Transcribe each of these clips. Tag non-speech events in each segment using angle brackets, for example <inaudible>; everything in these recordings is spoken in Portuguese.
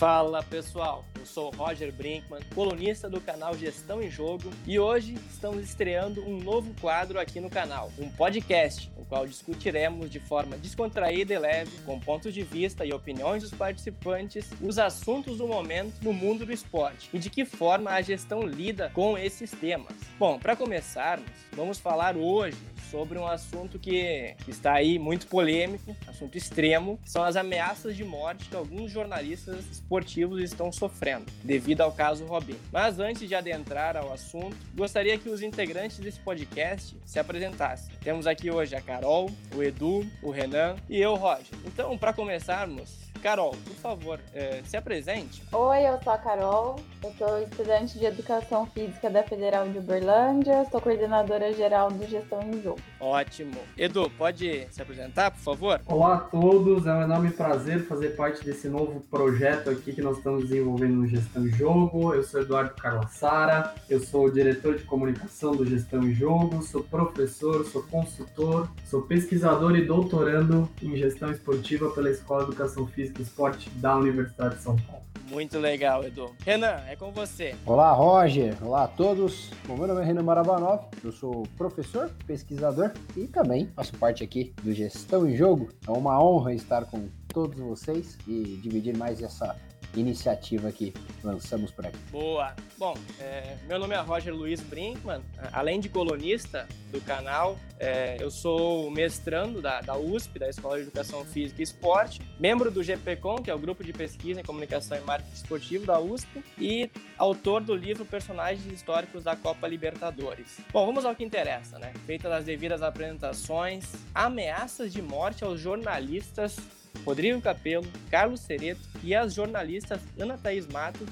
Fala pessoal, eu sou Roger Brinkman, colunista do canal Gestão em Jogo e hoje estamos estreando um novo quadro aqui no canal, um podcast, no qual discutiremos de forma descontraída e leve, com pontos de vista e opiniões dos participantes, os assuntos do momento no mundo do esporte e de que forma a gestão lida com esses temas. Bom, para começarmos, vamos falar hoje sobre um assunto que está aí muito polêmico, assunto extremo, são as ameaças de morte que alguns jornalistas esportivos estão sofrendo devido ao caso Robin. Mas antes de adentrar ao assunto, gostaria que os integrantes desse podcast se apresentassem. Temos aqui hoje a Carol, o Edu, o Renan e eu, Roger. Então, para começarmos, Carol, por favor, é, se apresente. Oi, eu sou a Carol, eu sou estudante de Educação Física da Federal de Uberlândia, sou coordenadora geral do Gestão em Jogo. Ótimo. Edu, pode se apresentar, por favor? Olá a todos, é um enorme prazer fazer parte desse novo projeto aqui que nós estamos desenvolvendo no Gestão em Jogo. Eu sou Eduardo Carlassara, eu sou diretor de comunicação do Gestão em Jogo, sou professor, sou consultor, sou pesquisador e doutorando em gestão esportiva pela Escola de Educação Física E Esporte da Universidade de São Paulo. Muito legal, Edu. Renan, é com você. Olá, Roger. Olá a todos. Bom, meu nome é Renan Marabanov, eu sou professor, pesquisador e também faço parte aqui do Gestão em Jogo. É uma honra estar com todos vocês e dividir mais essa iniciativa que lançamos por aqui. Boa! Bom, é, meu nome é Roger Luiz Brinkman, além de colunista do canal, é, eu sou mestrando da, da, USP, da Escola de Educação Física e Esporte, membro do GPCOM, que é o Grupo de Pesquisa em Comunicação e Marketing Esportivo da USP, e autor do livro Personagens Históricos da Copa Libertadores. Bom, vamos ao que interessa, né? Feitas as devidas apresentações, ameaças de morte aos jornalistas Rodrigo Capello, Carlos Cereto e as jornalistas Ana Thaís Matos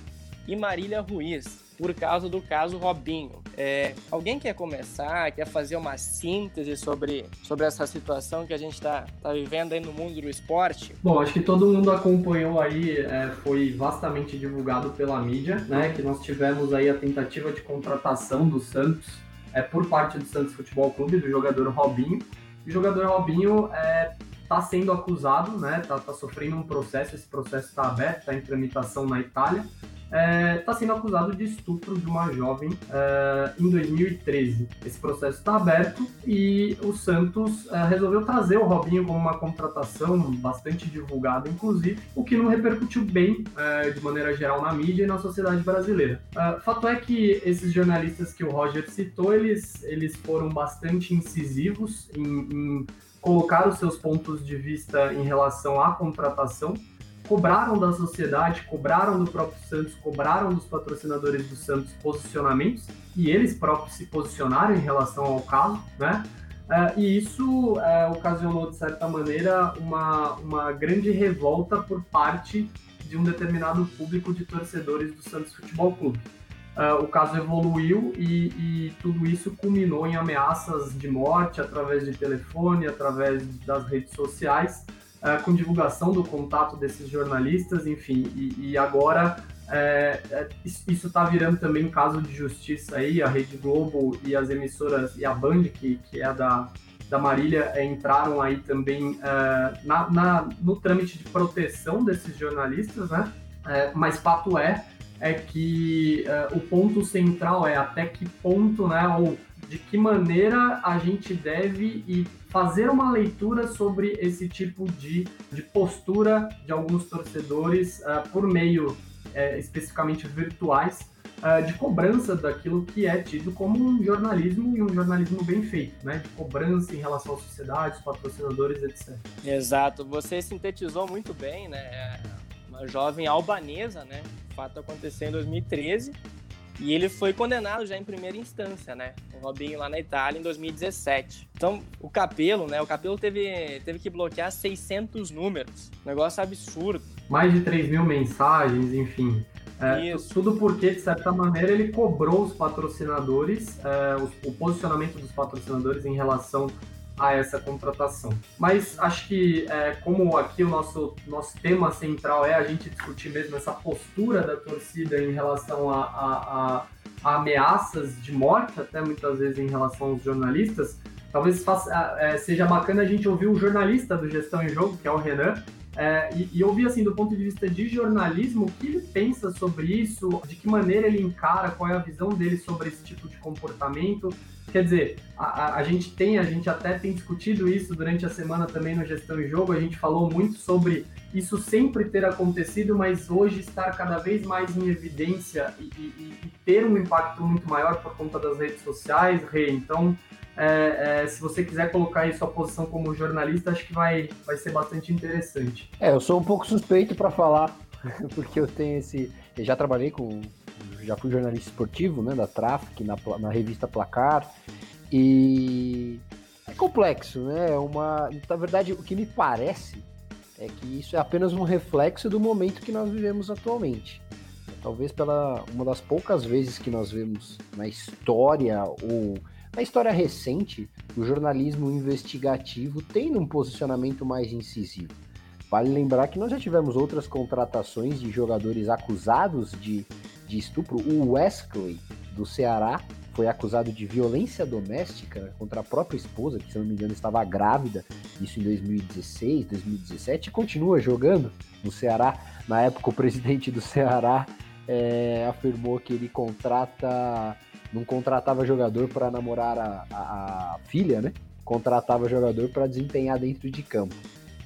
e Marília Ruiz, por causa do caso Robinho. É, alguém quer começar, quer fazer uma síntese sobre, sobre essa situação que a gente está tá vivendo aí no mundo do esporte? Bom, acho que todo mundo acompanhou aí, é, foi vastamente divulgado pela mídia, né, que nós tivemos aí a tentativa de contratação do Santos é, por parte do Santos Futebol Clube, do jogador Robinho. O jogador Robinho é, está sendo acusado, né? Está tá sofrendo um processo, esse processo está aberto, está em tramitação na Itália. Está é, tá sendo acusado de estupro de uma jovem é, em 2013. Esse processo está aberto e o Santos é, resolveu trazer o Robinho como uma contratação bastante divulgada, inclusive, o que não repercutiu bem é, de maneira geral na mídia e na sociedade brasileira. É, fato é que esses jornalistas que o Roger citou, eles, eles foram bastante incisivos em, em colocar os seus pontos de vista em relação à contratação, cobraram da sociedade, cobraram do próprio Santos, cobraram dos patrocinadores do Santos posicionamentos e eles próprios se posicionaram em relação ao caso, né? Uh, e isso uh, ocasionou, de certa maneira, uma, uma grande revolta por parte de um determinado público de torcedores do Santos Futebol Clube. Uh, o caso evoluiu e, e, tudo isso culminou em ameaças de morte através de telefone, através das redes sociais, uh, com divulgação do contato desses jornalistas, enfim. E, e agora é, é, isso está virando também caso de justiça aí. A Rede Globo e as emissoras e a Band, que, que é da, da Marília, é, entraram aí também na, na, no trâmite de proteção desses jornalistas, né? mas fato é é que uh, o ponto central é até que ponto, né, ou de que maneira a gente deve e fazer uma leitura sobre esse tipo de, de postura de alguns torcedores uh, por meio uh, especificamente virtuais de cobrança daquilo que é tido como um jornalismo e um jornalismo bem feito, né? De cobrança em relação à sociedade, os patrocinadores, etc. Exato, você sintetizou muito bem, né? Uma jovem albanesa, né? fato aconteceu em 2013 e ele foi condenado já em primeira instância, né? O Robinho lá na Itália em 2017. Então, o Capelo, né? O Capelo teve, teve que bloquear 600 números. Negócio absurdo. Mais de 3 mil mensagens, enfim. É, tudo porque, de certa maneira, ele cobrou os patrocinadores, é, o, o posicionamento dos patrocinadores em relação a essa contratação. Mas acho que, é, como aqui o nosso, nosso tema central é a gente discutir mesmo essa postura da torcida em relação a, a, a, a ameaças de morte, até muitas vezes em relação aos jornalistas, talvez faça, é, seja bacana a gente ouvir o jornalista do Gestão em Jogo, que é o Renan, É, e, e ouvir, assim, do ponto de vista de jornalismo, o que ele pensa sobre isso, de que maneira ele encara, qual é a visão dele sobre esse tipo de comportamento. Quer dizer, a, a, gente tem, a gente até tem discutido isso durante a semana também no Gestão e Jogo, a gente falou muito sobre isso sempre ter acontecido, mas hoje estar cada vez mais em evidência e, e, e ter um impacto muito maior por conta das redes sociais, Rê. Então, é, é, se você quiser colocar aí sua posição como jornalista, acho que vai, vai ser bastante interessante. É, eu sou um pouco suspeito para falar, <laughs> porque eu tenho esse. Eu já trabalhei com. Já fui jornalista esportivo, né, da Traffic, na, na revista Placar, e é complexo, né? É uma, na verdade, o que me parece é que isso é apenas um reflexo do momento que nós vivemos atualmente. Talvez pela uma das poucas vezes que nós vemos na história ou na história recente, o jornalismo investigativo tendo um posicionamento mais incisivo. Vale lembrar que nós já tivemos outras contratações de jogadores acusados de, de estupro. O Wesley, do Ceará, foi acusado de violência doméstica contra a própria esposa, que se não me engano estava grávida, isso em 2016, 2017, e continua jogando no Ceará. Na época, o presidente do Ceará é, afirmou que ele contrata, não contratava jogador para namorar a, a, a filha, né? Contratava jogador para desempenhar dentro de campo.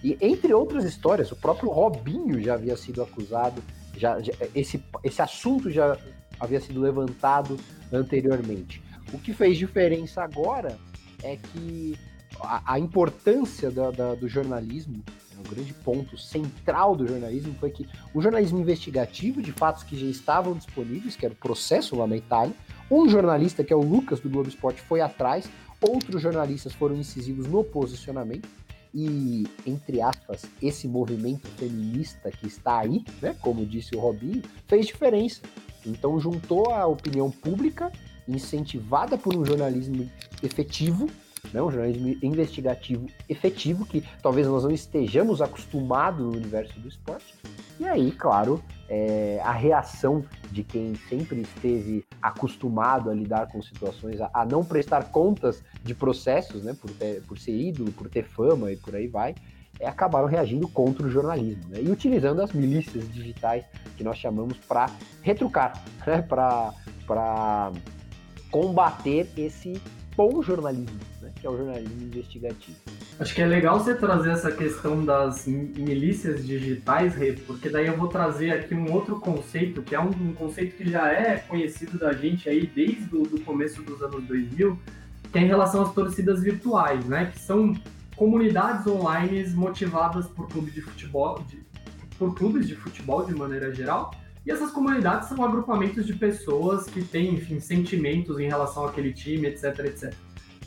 E entre outras histórias, o próprio Robinho já havia sido acusado, já, já esse, esse assunto já havia sido levantado anteriormente. O que fez diferença agora é que a, a importância da, da, do jornalismo, o grande ponto central do jornalismo foi que o jornalismo investigativo de fatos que já estavam disponíveis, que era o processo lá na Itália, um jornalista, que é o Lucas do Globo Esporte, foi atrás, outros jornalistas foram incisivos no posicionamento, e, entre aspas, esse movimento feminista que está aí, né, como disse o Robinho, fez diferença. Então juntou a opinião pública, incentivada por um jornalismo efetivo, né, um jornalismo investigativo efetivo, que talvez nós não estejamos acostumados no universo do esporte. E aí, claro, é, a reação de quem sempre esteve acostumado a lidar com situações, a, a não prestar contas de processos, né, por, ter, por ser ídolo, por ter fama e por aí vai, é, acabaram reagindo contra o jornalismo né? e utilizando as milícias digitais que nós chamamos para retrucar, né? para combater esse bom jornalismo, né? que é o jornalismo investigativo. Acho que é legal você trazer essa questão das milícias digitais, Rê, porque daí eu vou trazer aqui um outro conceito, que é um, um conceito que já é conhecido da gente aí desde o do começo dos anos 2000, que é em relação às torcidas virtuais, né? Que são comunidades online motivadas por clubes de futebol, de, por clubes de futebol de maneira geral. E essas comunidades são agrupamentos de pessoas que têm, enfim, sentimentos em relação àquele time, etc, etc.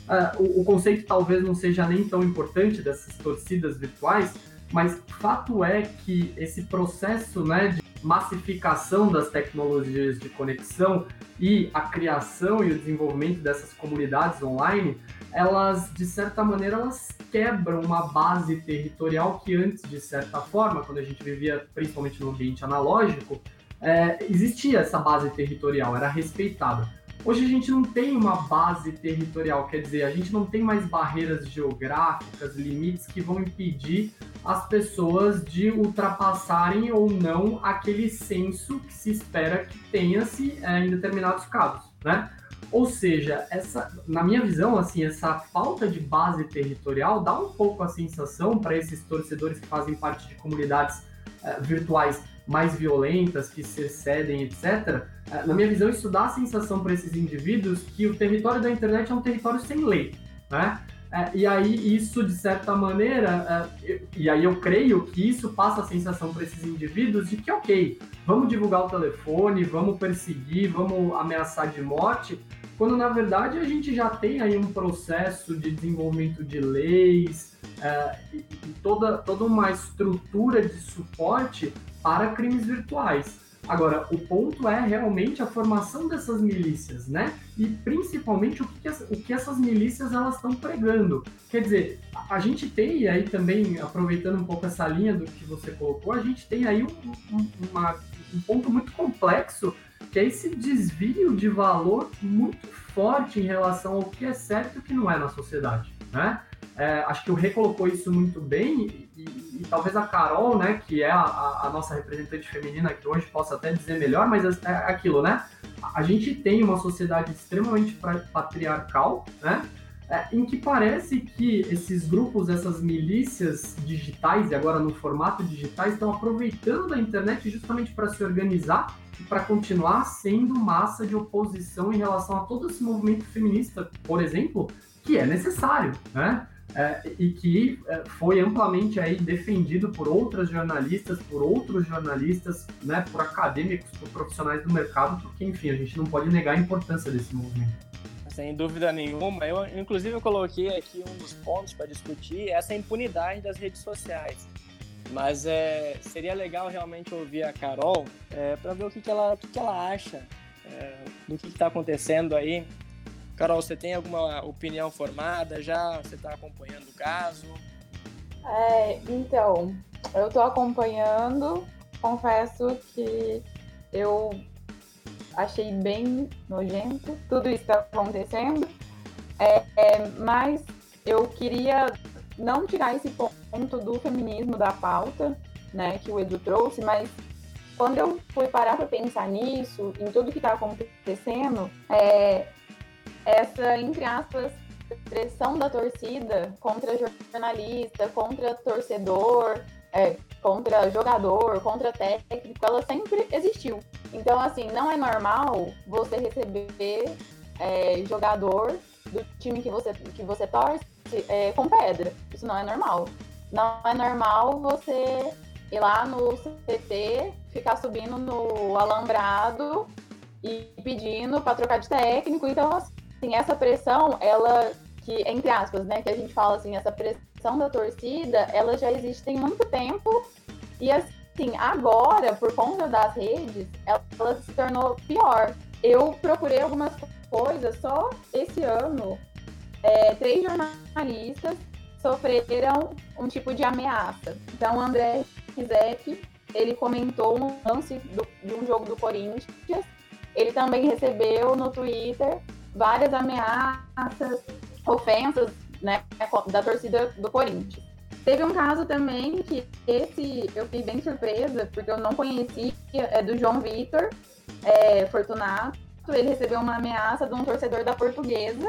Uh, o, o, conceito talvez não seja nem tão importante dessas torcidas virtuais, mas fato é que esse processo né, de massificação das tecnologias de conexão e a criação e o desenvolvimento dessas comunidades online, elas, de certa maneira, elas quebram uma base territorial que antes, de certa forma, quando a gente vivia principalmente no ambiente analógico, é, existia essa base territorial, era respeitada. Hoje a gente não tem uma base territorial, quer dizer, a gente não tem mais barreiras geográficas, limites que vão impedir as pessoas de ultrapassarem ou não aquele senso que se espera que tenha-se é, em determinados casos, né? Ou seja, essa, na minha visão, assim, essa falta de base territorial dá um pouco a sensação para esses torcedores que fazem parte de comunidades é, virtuais mais violentas, que se excedem, etc. É, na minha visão, isso dá a sensação para esses indivíduos que o território da internet é um território sem lei, né? É, e aí isso, de certa maneira, é, e aí eu creio que isso passa a sensação para esses indivíduos de que, ok, vamos divulgar o telefone, vamos perseguir, vamos ameaçar de morte, quando na verdade a gente já tem aí um processo de desenvolvimento de leis é, e, toda, toda uma estrutura de suporte para crimes virtuais. Agora, o ponto é realmente a formação dessas milícias, né? E principalmente o que, o que essas milícias elas estão pregando. Quer dizer, a, gente tem aí também, aproveitando um pouco essa linha do que você colocou, a gente tem aí um, um, uma, um ponto muito complexo, que é esse desvio de valor muito forte em relação ao que é certo e o que não é na sociedade, né? é, acho que o Rê colocou isso muito bem e, e, e talvez a Carol, né, que é a, a, nossa representante feminina que hoje possa até dizer melhor, mas é, é aquilo, né? A gente tem uma sociedade extremamente patriarcal, né? É, em que parece que esses grupos, essas milícias digitais, e agora no formato digitais, estão aproveitando da internet justamente para se organizar e para continuar sendo massa de oposição em relação a todo esse movimento feminista, por exemplo, que é necessário, né? É, e que é, foi amplamente aí defendido por outras jornalistas, por outros jornalistas, né, por acadêmicos, por profissionais do mercado, porque, enfim, a gente não pode negar a importância desse movimento. Sem dúvida nenhuma. Eu, inclusive, eu coloquei aqui um dos pontos para discutir essa impunidade das redes sociais. Mas é, seria legal realmente ouvir a Carol é, para ver o que, que, ela, o que, que ela acha é, do que está acontecendo aí Carol, você tem alguma opinião formada já? Você está acompanhando o caso? É, então, eu estou acompanhando. Confesso que eu achei bem nojento tudo isso está acontecendo. É, é, mas eu queria não tirar esse ponto do feminismo da pauta, né, que o Edu trouxe, mas quando eu fui parar para pensar nisso, em tudo que está acontecendo, é, essa, entre aspas, pressão da torcida contra jornalista, contra torcedor, é, contra jogador, contra técnico, ela sempre existiu. Então, assim, não é normal você receber é, jogador do time que você, que você torce é, com pedra. Isso não é normal. Não é normal você ir lá no CT, ficar subindo no alambrado e pedindo para trocar de técnico. Então, assim, essa pressão, ela, que, entre aspas, né, que a gente fala assim, essa pressão da torcida, ela já existe tem muito tempo. E assim, agora, por conta das redes, ela, ela se tornou pior. Eu procurei algumas coisas, só esse ano, é, três jornalistas sofreram um tipo de ameaça. Então, André Rizek, ele comentou um lance do, de um jogo do Corinthians. Ele também recebeu no Twitter várias ameaças, ofensas né, da torcida do Corinthians. Teve um caso também que esse eu fiquei bem surpresa, porque eu não conhecia, é do João Vitor é, Fortunato. Ele recebeu uma ameaça de um torcedor da portuguesa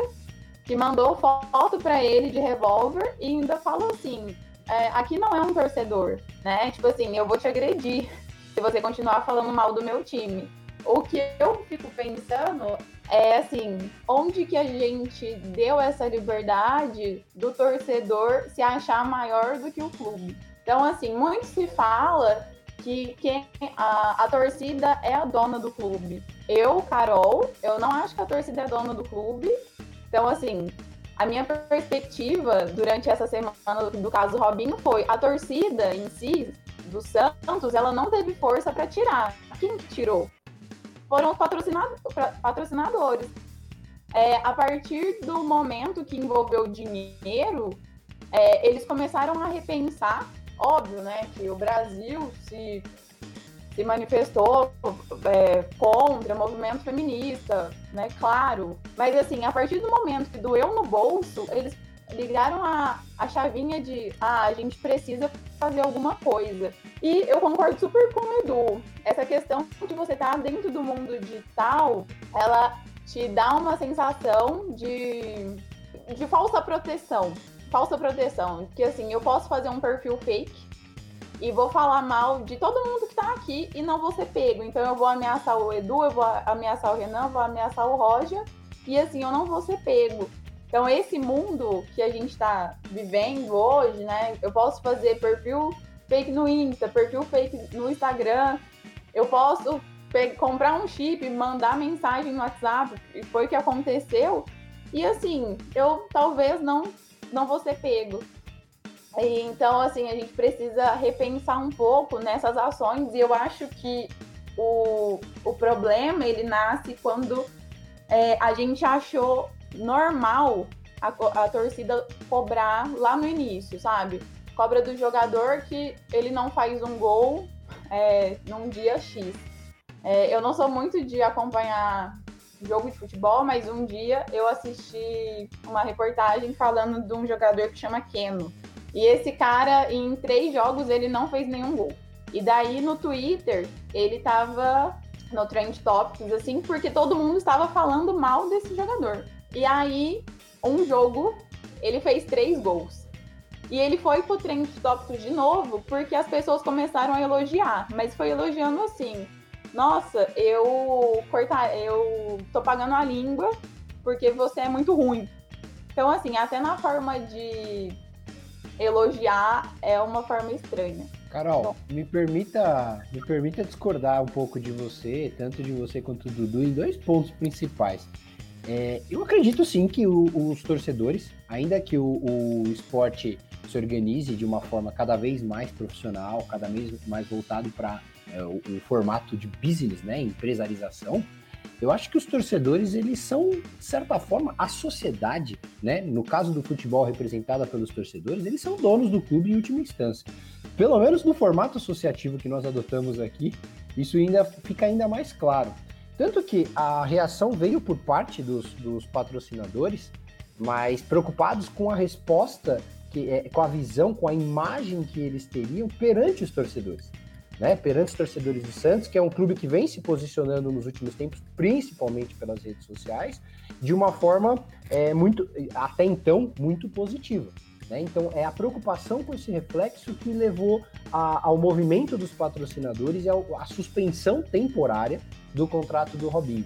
que mandou foto para ele de revólver e ainda falou assim: é, aqui não é um torcedor, né? Tipo assim, eu vou te agredir se você continuar falando mal do meu time. O que eu fico pensando é assim, onde que a gente deu essa liberdade do torcedor se achar maior do que o clube? Então, assim, muito se fala que quem, a, a torcida é a dona do clube. Eu, Carol, eu não acho que a torcida é dona do clube. Então, assim, a minha perspectiva durante essa semana do, do caso Robinho foi a torcida em si, do Santos, ela não teve força para tirar. Quem tirou? Foram os patrocinadores. É, a partir do momento que envolveu dinheiro, é, eles começaram a repensar, óbvio, né, que o Brasil se, se manifestou é, contra o movimento feminista, né, claro. Mas assim, a partir do momento que doeu no bolso, eles ligaram a, a chavinha de ah, a gente precisa fazer alguma coisa. E eu concordo super com o Edu. Essa questão de você estar tá dentro do mundo digital, ela te dá uma sensação de, de falsa proteção. Falsa proteção. Que assim, eu posso fazer um perfil fake e vou falar mal de todo mundo que tá aqui e não vou ser pego. Então eu vou ameaçar o Edu, eu vou ameaçar o Renan, eu vou ameaçar o Roger e assim eu não vou ser pego. Então, esse mundo que a gente está vivendo hoje, né? Eu posso fazer perfil fake no Insta, perfil fake no Instagram. Eu posso comprar um chip, mandar mensagem no WhatsApp, e foi o que aconteceu. E assim, eu talvez não, não vou ser pego. E, então, assim, a gente precisa repensar um pouco nessas ações, e eu acho que o, o problema ele nasce quando é, a gente achou normal a, a torcida cobrar lá no início, sabe? Cobra do jogador que ele não faz um gol é, num dia X. É, eu não sou muito de acompanhar jogo de futebol, mas um dia eu assisti uma reportagem falando de um jogador que chama Keno. E esse cara, em três jogos, ele não fez nenhum gol. E daí no Twitter, ele tava no Trend Topics, assim, porque todo mundo estava falando mal desse jogador. E aí, um jogo, ele fez três gols. E ele foi pro Trend Topics de novo, porque as pessoas começaram a elogiar. Mas foi elogiando assim, nossa, eu cortar, eu tô pagando a língua porque você é muito ruim. Então, assim, até na forma de elogiar é uma forma estranha. Carol, Bom. me permita, me permita discordar um pouco de você, tanto de você quanto do Dudu, em dois pontos principais. É, eu acredito sim que o, os torcedores, ainda que o, o, esporte se organize de uma forma cada vez mais profissional, cada vez mais voltado para é, o, o, formato de business, né, empresarização, eu acho que os torcedores, eles são, de certa forma, a sociedade, né, no caso do futebol representada pelos torcedores, eles são donos do clube em última instância. Pelo menos no formato associativo que nós adotamos aqui, isso ainda fica ainda mais claro. Tanto que a reação veio por parte dos, dos patrocinadores, mas preocupados com a resposta, que, é, com a visão, com a imagem que eles teriam perante os torcedores né, perante os torcedores do Santos, que é um clube que vem se posicionando nos últimos tempos, principalmente pelas redes sociais, de uma forma é, muito, até então, muito positiva. Né? Então, é a preocupação com esse reflexo que levou a, ao movimento dos patrocinadores e à suspensão temporária do contrato do Robinho.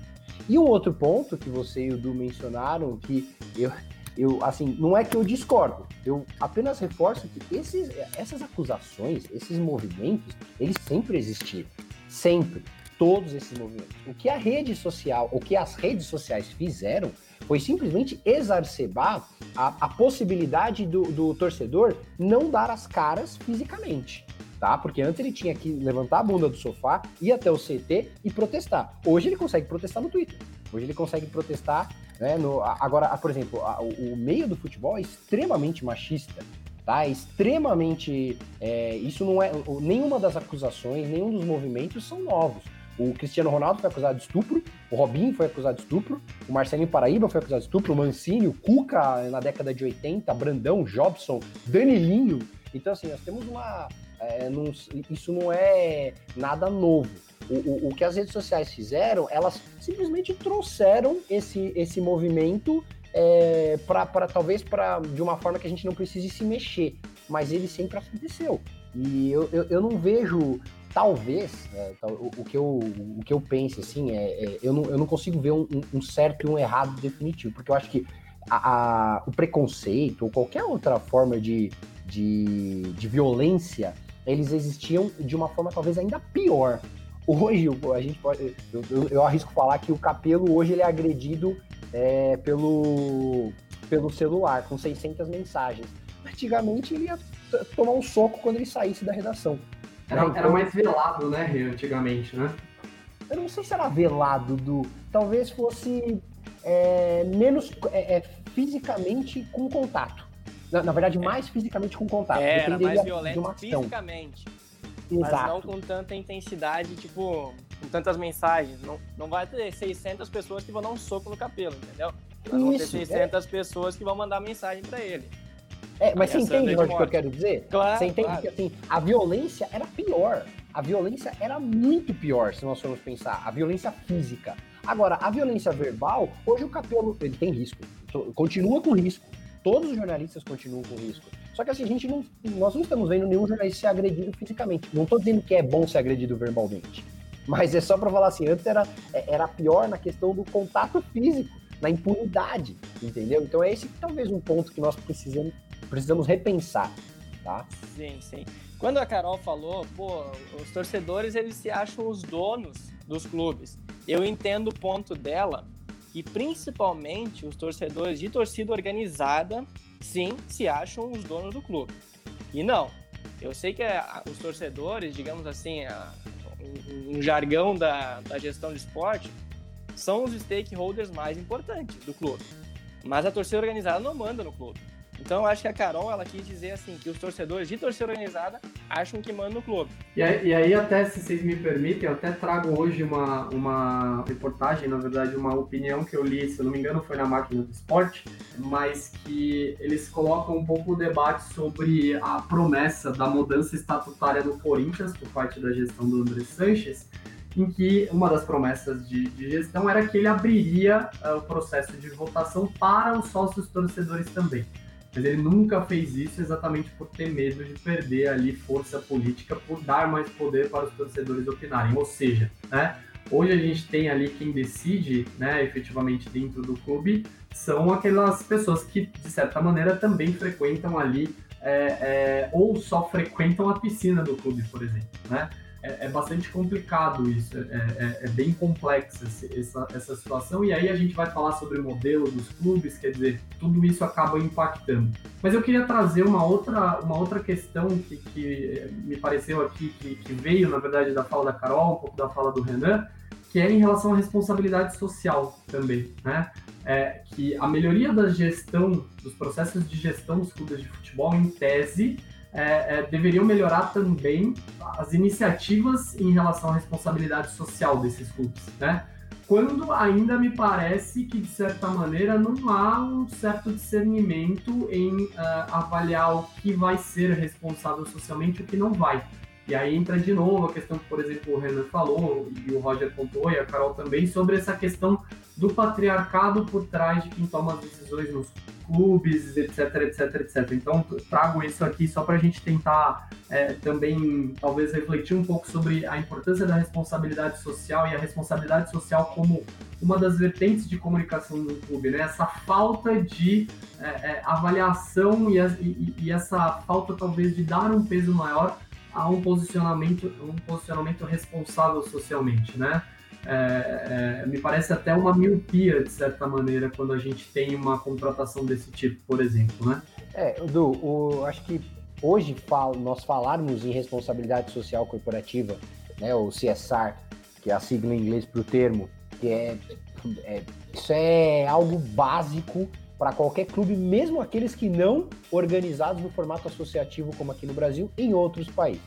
E um outro ponto que você e o Du mencionaram, que eu, eu, assim, não é que eu discordo, eu apenas reforço que esses, essas acusações, esses movimentos, eles sempre existiram. Sempre. Todos esses movimentos. O que a rede social, o que as redes sociais fizeram foi simplesmente exacerbar a, a possibilidade do, do torcedor não dar as caras fisicamente. Tá? Porque antes ele tinha que levantar a bunda do sofá, ir até o CT e protestar. Hoje ele consegue protestar no Twitter. Hoje ele consegue protestar né? No, agora, por exemplo, o, meio do futebol é extremamente machista. Tá? É extremamente. É, isso não é. Nenhuma das acusações, nenhum dos movimentos são novos. O Cristiano Ronaldo foi acusado de estupro, o Robinho foi acusado de estupro, o Marcelinho Paraíba foi acusado de estupro, o Mancini, o Cuca na década de 80, Brandão, Jobson, Danilinho. Então, assim, nós temos uma. É, não, isso não é nada novo. O, o, o, que as redes sociais fizeram, elas simplesmente trouxeram esse, esse movimento é, para talvez para de uma forma que a gente não precise se mexer, mas ele sempre aconteceu. E eu, eu, eu não vejo, talvez, é, o, o, que eu, o que eu penso assim, é, é, eu, não, eu não consigo ver um, um, certo e um errado definitivo, porque eu acho que a, a, o preconceito ou qualquer outra forma de, de, de violência, eles existiam de uma forma talvez ainda pior. Hoje, a gente pode, eu, eu, eu, arrisco falar que o Capelo hoje ele é agredido é, pelo, pelo celular, com 600 mensagens. Antigamente ele ia tomar um soco quando ele saísse da redação. Era, era mais velado, né, antigamente, né? Eu não sei se era velado, do talvez fosse é, menos é, é, fisicamente com contato. Na, na, verdade, mais fisicamente com contato. É, era mais violento fisicamente. Exato. Mas não com tanta intensidade, tipo, com tantas mensagens. Não, não vai ter 600 pessoas que vão dar um soco no cabelo, entendeu? Mas vão ter 600 é. pessoas que vão mandar mensagem para ele. É, mas você entende o que eu quero dizer? Claro, você entende claro. que assim, a violência era pior. A violência era muito pior, se nós formos pensar. A violência física. Agora, a violência verbal, hoje o Capelo, ele tem risco. Continua com risco. Todos os jornalistas continuam com risco. Só que assim, a gente não. Nós não estamos vendo nenhum jornalista ser agredido fisicamente. Não estou dizendo que é bom ser agredido verbalmente. Mas é só para falar assim, antes era, é, era pior na questão do contato físico, na impunidade, entendeu? Então é esse talvez um ponto que nós precisamos, precisamos repensar, tá? Sim, sim. Quando a Carol falou, pô, os torcedores eles se acham os donos dos clubes. Eu entendo o ponto dela, que principalmente os torcedores de torcida organizada sim se acham os donos do clube. E não, eu sei que é, os torcedores, digamos assim, um, jargão da, da gestão de esporte, são os stakeholders mais importantes do clube. Mas a torcida organizada não manda no clube. Então, eu acho que a Carol, ela quis dizer assim, que os torcedores de torcida organizada acham que mandam no clube. E aí, e aí, até, se vocês me permitem, eu até trago hoje uma, uma reportagem, na verdade, uma opinião que eu li, se eu não me engano, foi na Máquina do Esporte, mas que eles colocam um pouco o debate sobre a promessa da mudança estatutária do Corinthians por parte da gestão do André Sanches, em que uma das promessas de, de gestão era que ele abriria uh, o processo de votação para os sócios torcedores também. Mas ele nunca fez isso exatamente por ter medo de perder ali força política, por dar mais poder para os torcedores opinarem. Ou seja, né, hoje a gente tem ali quem decide, né, efetivamente dentro do clube, são aquelas pessoas que, de certa maneira, também frequentam ali, é, é, ou só frequentam a piscina do clube, por exemplo, né? É, é bastante complicado isso, é, é, é bem complexa essa, essa situação, e aí a gente vai falar sobre o modelo dos clubes, quer dizer, tudo isso acaba impactando. Mas eu queria trazer uma outra, uma outra questão que, que me pareceu aqui, que, que veio, na verdade, da fala da Carol, um pouco da fala do Renan, que é em relação à responsabilidade social também, né? É que a melhoria da gestão, dos processos de gestão dos clubes de futebol, em tese, é, é, deveriam melhorar também as iniciativas em relação à responsabilidade social desses clubes, né? Quando ainda me parece que, de certa maneira, não há um certo discernimento em uh, avaliar o que vai ser responsável socialmente e o que não vai. E aí entra de novo a questão que, por exemplo, o Renan falou, e o Roger pontuou, e a Carol também, sobre essa questão do patriarcado por trás de quem toma as decisões nos clubes, etc, etc, etc. Então, trago isso aqui só para a gente tentar é, também, talvez, refletir um pouco sobre a importância da responsabilidade social e a responsabilidade social como uma das vertentes de comunicação do clube, né? Essa falta de é, é, avaliação e, e, e essa falta, talvez, de dar um peso maior a um posicionamento, um posicionamento responsável socialmente, né? É, é, me parece até uma miopia, de certa maneira, quando a gente tem uma contratação desse tipo, por exemplo, né? É, Edu, o, acho que hoje fal, nós falarmos em responsabilidade social corporativa, né, o CSR, que é a sigla em inglês para o termo, que é, é, isso é algo básico para qualquer clube, mesmo aqueles que não organizados no formato associativo como aqui no Brasil, em outros países.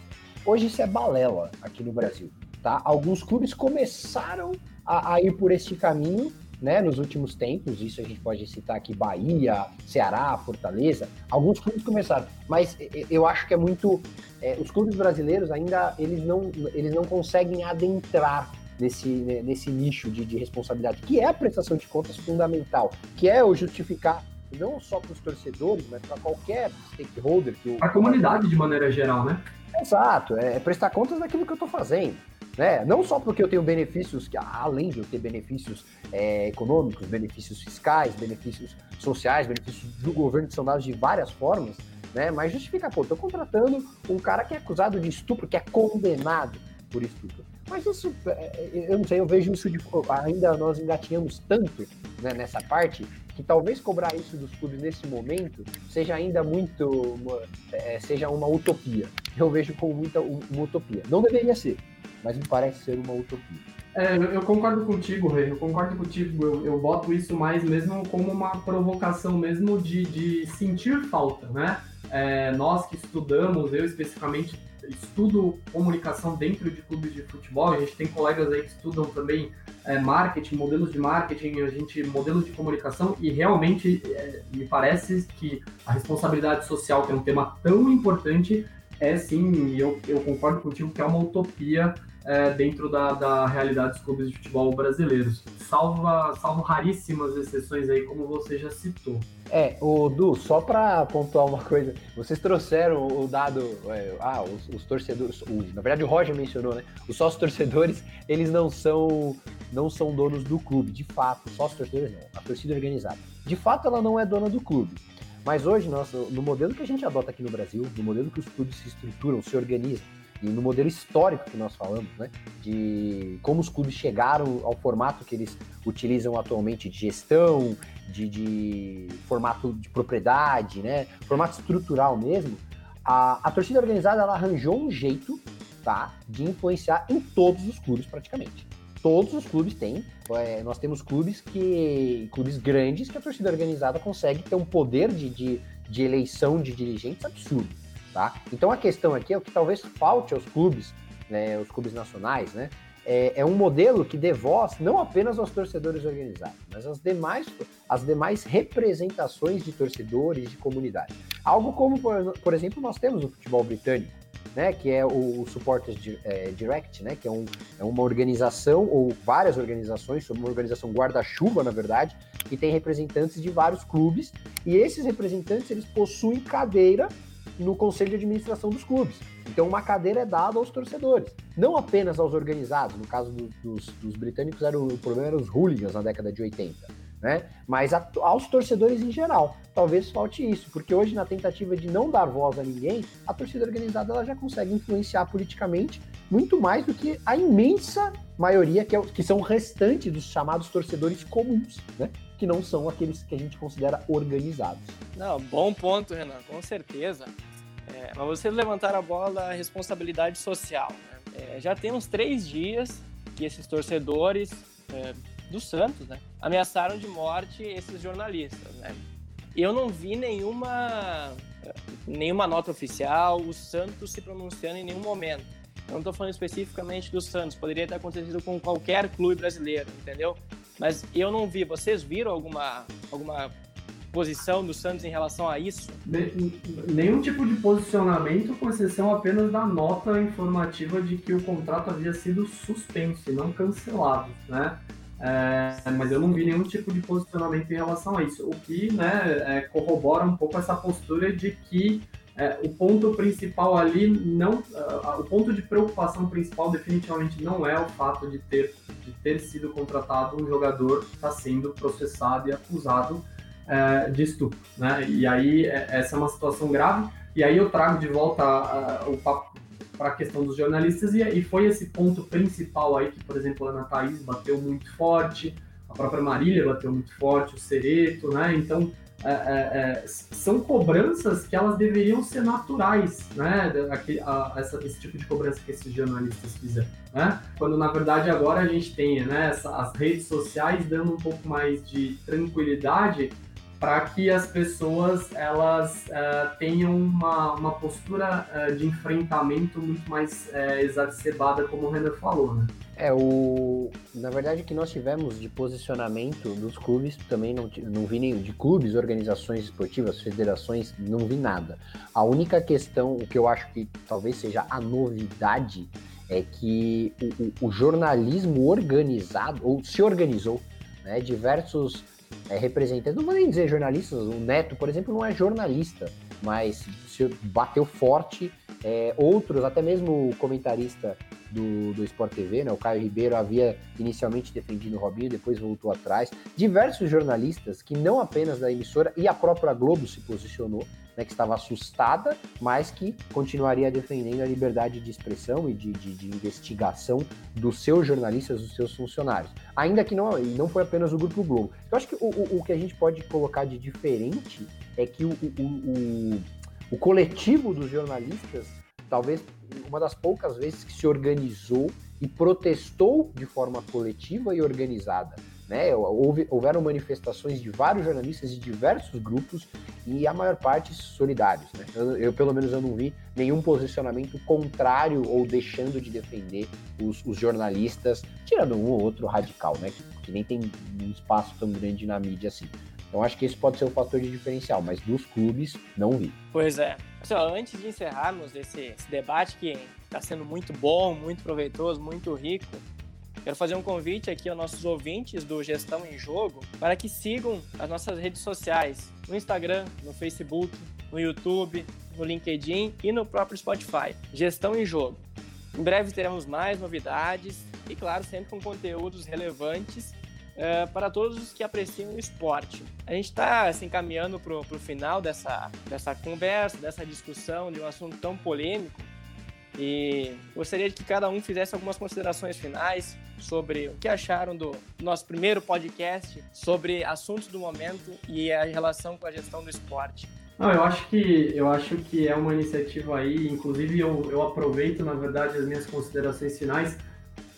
Hoje isso é balela aqui no Brasil. Tá? Alguns clubes começaram a, a ir por este caminho né, nos últimos tempos, isso a gente pode citar aqui Bahia, Ceará, Fortaleza, alguns clubes começaram, mas eu acho que é muito, é, os clubes brasileiros ainda, eles não, eles não conseguem adentrar nesse, nesse nicho de, de responsabilidade, que é a prestação de contas fundamental, que é o justificar não só para os torcedores, mas para qualquer stakeholder. a comunidade de maneira geral, né? Exato, é prestar contas daquilo que eu estou fazendo. Né? Não só porque eu tenho benefícios, que além de eu ter benefícios é, econômicos, benefícios fiscais, benefícios sociais, benefícios do governo que são dados de várias formas, né? Mas justifica, pô, tô contratando um cara que é acusado de estupro, que é condenado por estupro. Mas isso, é, é, eu não sei, eu vejo isso de. Ainda nós engatinhamos tanto né, nessa parte que talvez cobrar isso dos clubes nesse momento seja ainda muito. É, seja uma utopia. Eu vejo como muita uma utopia. Não deveria ser, mas me parece ser uma utopia. É, eu concordo contigo, Rei, eu concordo contigo. Eu, eu boto isso mais mesmo como uma provocação mesmo de, de sentir falta, né? É, nós que estudamos, eu especificamente estudo comunicação dentro de clubes de futebol, a gente tem colegas aí que estudam também é, marketing, modelos de marketing, a gente modelos de comunicação e realmente é, me parece que a responsabilidade social, que é um tema tão importante, é sim, e eu, eu concordo contigo que é uma utopia é, dentro da, da realidade dos clubes de futebol brasileiros. Salva, salvo raríssimas exceções aí, como você já citou. É, o Du, só para pontuar uma coisa, vocês trouxeram o dado, é, ah, os, os torcedores, o, na verdade o Roger mencionou, né? Os sócios torcedores, eles não são não são donos do clube, de fato, sócios torcedores não, a torcida organizada. De fato, ela não é dona do clube. Mas hoje, nós, no modelo que a gente adota aqui no Brasil, no modelo que os clubes se estruturam, se organizam, e no modelo histórico que nós falamos, né, de como os clubes chegaram ao formato que eles utilizam atualmente de gestão, de, de formato de propriedade, né, formato estrutural mesmo, a, a torcida organizada ela arranjou um jeito tá, de influenciar em todos os clubes praticamente todos os clubes têm. É, nós temos clubes que. clubes grandes que a torcida organizada consegue ter um poder de, de, de eleição de dirigentes absurdo, tá? Então a questão aqui é o que talvez falte aos clubes, né, os clubes nacionais, né? É, é, um modelo que dê voz não apenas aos torcedores organizados, mas às demais, às demais representações de torcedores de comunidade. Algo como, por, por exemplo, nós temos no futebol britânico, né, que é o, o Supporters é, Direct, né, que é, um, é uma organização, ou várias organizações, uma organização guarda-chuva, na verdade, que tem representantes de vários clubes, e esses representantes, eles possuem cadeira no conselho de administração dos clubes. Então, uma cadeira é dada aos torcedores, não apenas aos organizados. No caso do, dos, dos, britânicos, era o, o problema eram os hooligans na década de 80 né? Mas a, aos torcedores em geral. Talvez falte isso, porque hoje, na tentativa de não dar voz a ninguém, a torcida organizada ela já consegue influenciar politicamente muito mais do que a imensa maioria que, é, que são o restante dos chamados torcedores comuns, né? Que não são aqueles que a gente considera organizados. Não, bom ponto, Renan, com certeza. É, mas vocês levantaram a bola da responsabilidade social. Né? É, já tem uns três dias que esses torcedores é, do Santos, né? Ameaçaram de morte esses jornalistas, né? Eu não vi nenhuma nenhuma nota oficial, o Santos se pronunciando em nenhum momento. Eu não estou falando especificamente do Santos, poderia ter acontecido com qualquer clube brasileiro, entendeu? Mas eu não vi. Vocês viram alguma alguma posição do Santos em relação a isso? Nenhum tipo de posicionamento, com exceção apenas da nota informativa de que o contrato havia sido suspenso e não cancelado, né? É, mas eu não vi nenhum tipo de posicionamento em relação a isso, o que né, é, corrobora um pouco essa postura de que é, o ponto principal ali não, uh, o ponto de preocupação principal definitivamente não é o fato de ter, de ter sido contratado um jogador que está sendo processado e acusado é, de estupro, né? E aí é, essa é uma situação grave. E aí eu trago de volta uh, o papo para a questão dos jornalistas, e, e foi esse ponto principal aí que, por exemplo, a Ana Thaís bateu muito forte, a própria Marília bateu muito forte, o Cereto, né? Então, é, é, é, são cobranças que elas deveriam ser naturais, né? Aqui, a, essa, esse tipo de cobrança que esses jornalistas fizeram, né? Quando na verdade agora a gente tem, né? Essa, as redes sociais dando um pouco mais de tranquilidade para que as pessoas elas uh, tenham uma, uma postura uh, de enfrentamento muito mais exacerbada, como o Renan falou, né? É, o... na verdade o que nós tivemos de posicionamento dos clubes, também não, não vi nenhum, de clubes, organizações esportivas, federações, não vi nada. A única questão, o que eu acho que talvez seja a novidade, é que o, o, o jornalismo organizado, ou se organizou, né, diversos é, representantes, não vou nem dizer jornalistas, o Neto, por exemplo, não é jornalista, mas bateu forte. É, outros, até mesmo o comentarista do, do Sport TV, né, o Caio Ribeiro, havia inicialmente defendido o Robinho, depois voltou atrás. Diversos jornalistas que não apenas da emissora e a própria Globo se posicionou, né, que estava assustada, mas que continuaria defendendo a liberdade de expressão e de, de, de, investigação dos seus jornalistas, dos seus funcionários. Ainda que não, não foi apenas o Grupo Globo. Eu acho que o, o, o que a gente pode colocar de diferente é que o, o, o coletivo dos jornalistas, talvez uma das poucas vezes que se organizou e protestou de forma coletiva e organizada. Né? Houve, houveram manifestações de vários jornalistas de diversos grupos e a maior parte solidários. Né? Eu, eu, pelo menos, eu não vi nenhum posicionamento contrário ou deixando de defender os, os jornalistas, tirando um ou outro radical, né? que, que nem tem um espaço tão grande na mídia assim. Então acho que esse pode ser um fator de diferencial, mas dos clubes não vi. Pois é. Assim, antes de encerrarmos esse, esse debate que está sendo muito bom, muito proveitoso, muito rico, Quero fazer um convite aqui aos nossos ouvintes do Gestão em Jogo para que sigam as nossas redes sociais, no Instagram, no Facebook, no YouTube, no LinkedIn e no próprio Spotify. Gestão em Jogo. Em breve teremos mais novidades e, claro, sempre com conteúdos relevantes uh, para todos os que apreciam o esporte. A gente está se assim, encaminhando para o final dessa, dessa conversa, dessa discussão de um assunto tão polêmico e gostaria que cada um fizesse algumas considerações finais sobre o que acharam do nosso primeiro podcast sobre assuntos do momento e a relação com a gestão do esporte. Não, eu acho que eu acho que é uma iniciativa aí, inclusive eu, eu aproveito, na verdade, as minhas considerações finais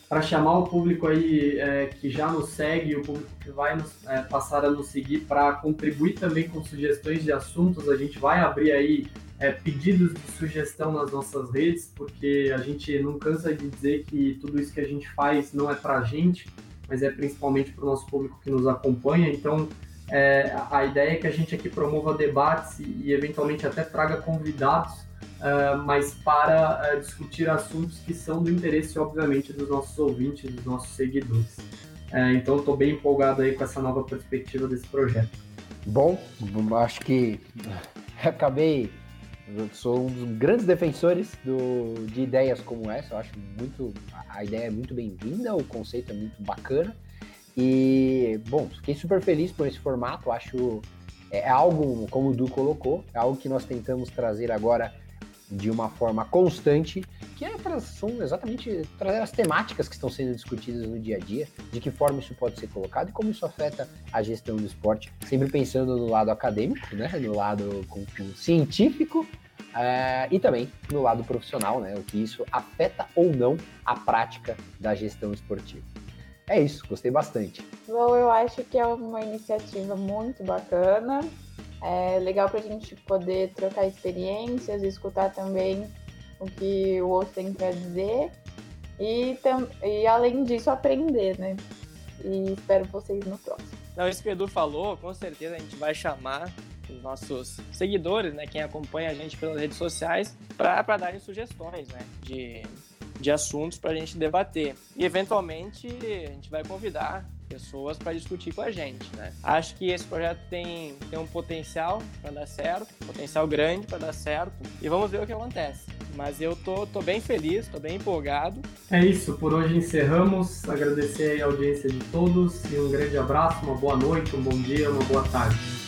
para chamar o público aí é, que já nos segue, o público que vai nos, é, passar a nos seguir para contribuir também com sugestões de assuntos. A gente vai abrir aí é, pedidos de sugestão nas nossas redes, porque a gente não cansa de dizer que tudo isso que a gente faz não é para a gente, mas é principalmente para o nosso público que nos acompanha. Então, é, a ideia é que a gente aqui promova debates e, e eventualmente até traga convidados, uh, mas para uh, discutir assuntos que são do interesse, obviamente, dos nossos ouvintes, dos nossos seguidores. Uh, então, estou bem empolgado aí com essa nova perspectiva desse projeto. Bom, acho que <laughs> acabei sou um dos grandes defensores do, de ideias como essa. Eu acho muito. A ideia é muito bem-vinda, o conceito é muito bacana. E, bom, fiquei super feliz por esse formato. Acho é, é algo, como o Du colocou, é algo que nós tentamos trazer agora de uma forma constante, que é, são exatamente trazer as temáticas que estão sendo discutidas no dia a dia, de que forma isso pode ser colocado e como isso afeta a gestão do esporte, sempre pensando no lado acadêmico, né, no lado com, com científico uh, e também no lado profissional, né, o que isso afeta ou não a prática da gestão esportiva. É isso, gostei bastante. Bom, eu acho que é uma iniciativa muito bacana. É legal para a gente poder trocar experiências, escutar também o que o outro tem para dizer e, e, além disso, aprender, né? E espero vocês no próximo. Não, isso que o Edu falou, com certeza a gente vai chamar os nossos seguidores, né, quem acompanha a gente pelas redes sociais, para darem sugestões, né, de de assuntos para a gente debater. E eventualmente a gente vai convidar pessoas para discutir com a gente, né? Acho que esse projeto tem, tem um potencial para dar certo, potencial grande para dar certo, e vamos ver o que acontece. Mas eu tô, tô bem feliz, tô bem empolgado. É isso, por hoje encerramos. Agradecer a audiência de todos e um grande abraço, uma boa noite, um bom dia, uma boa tarde.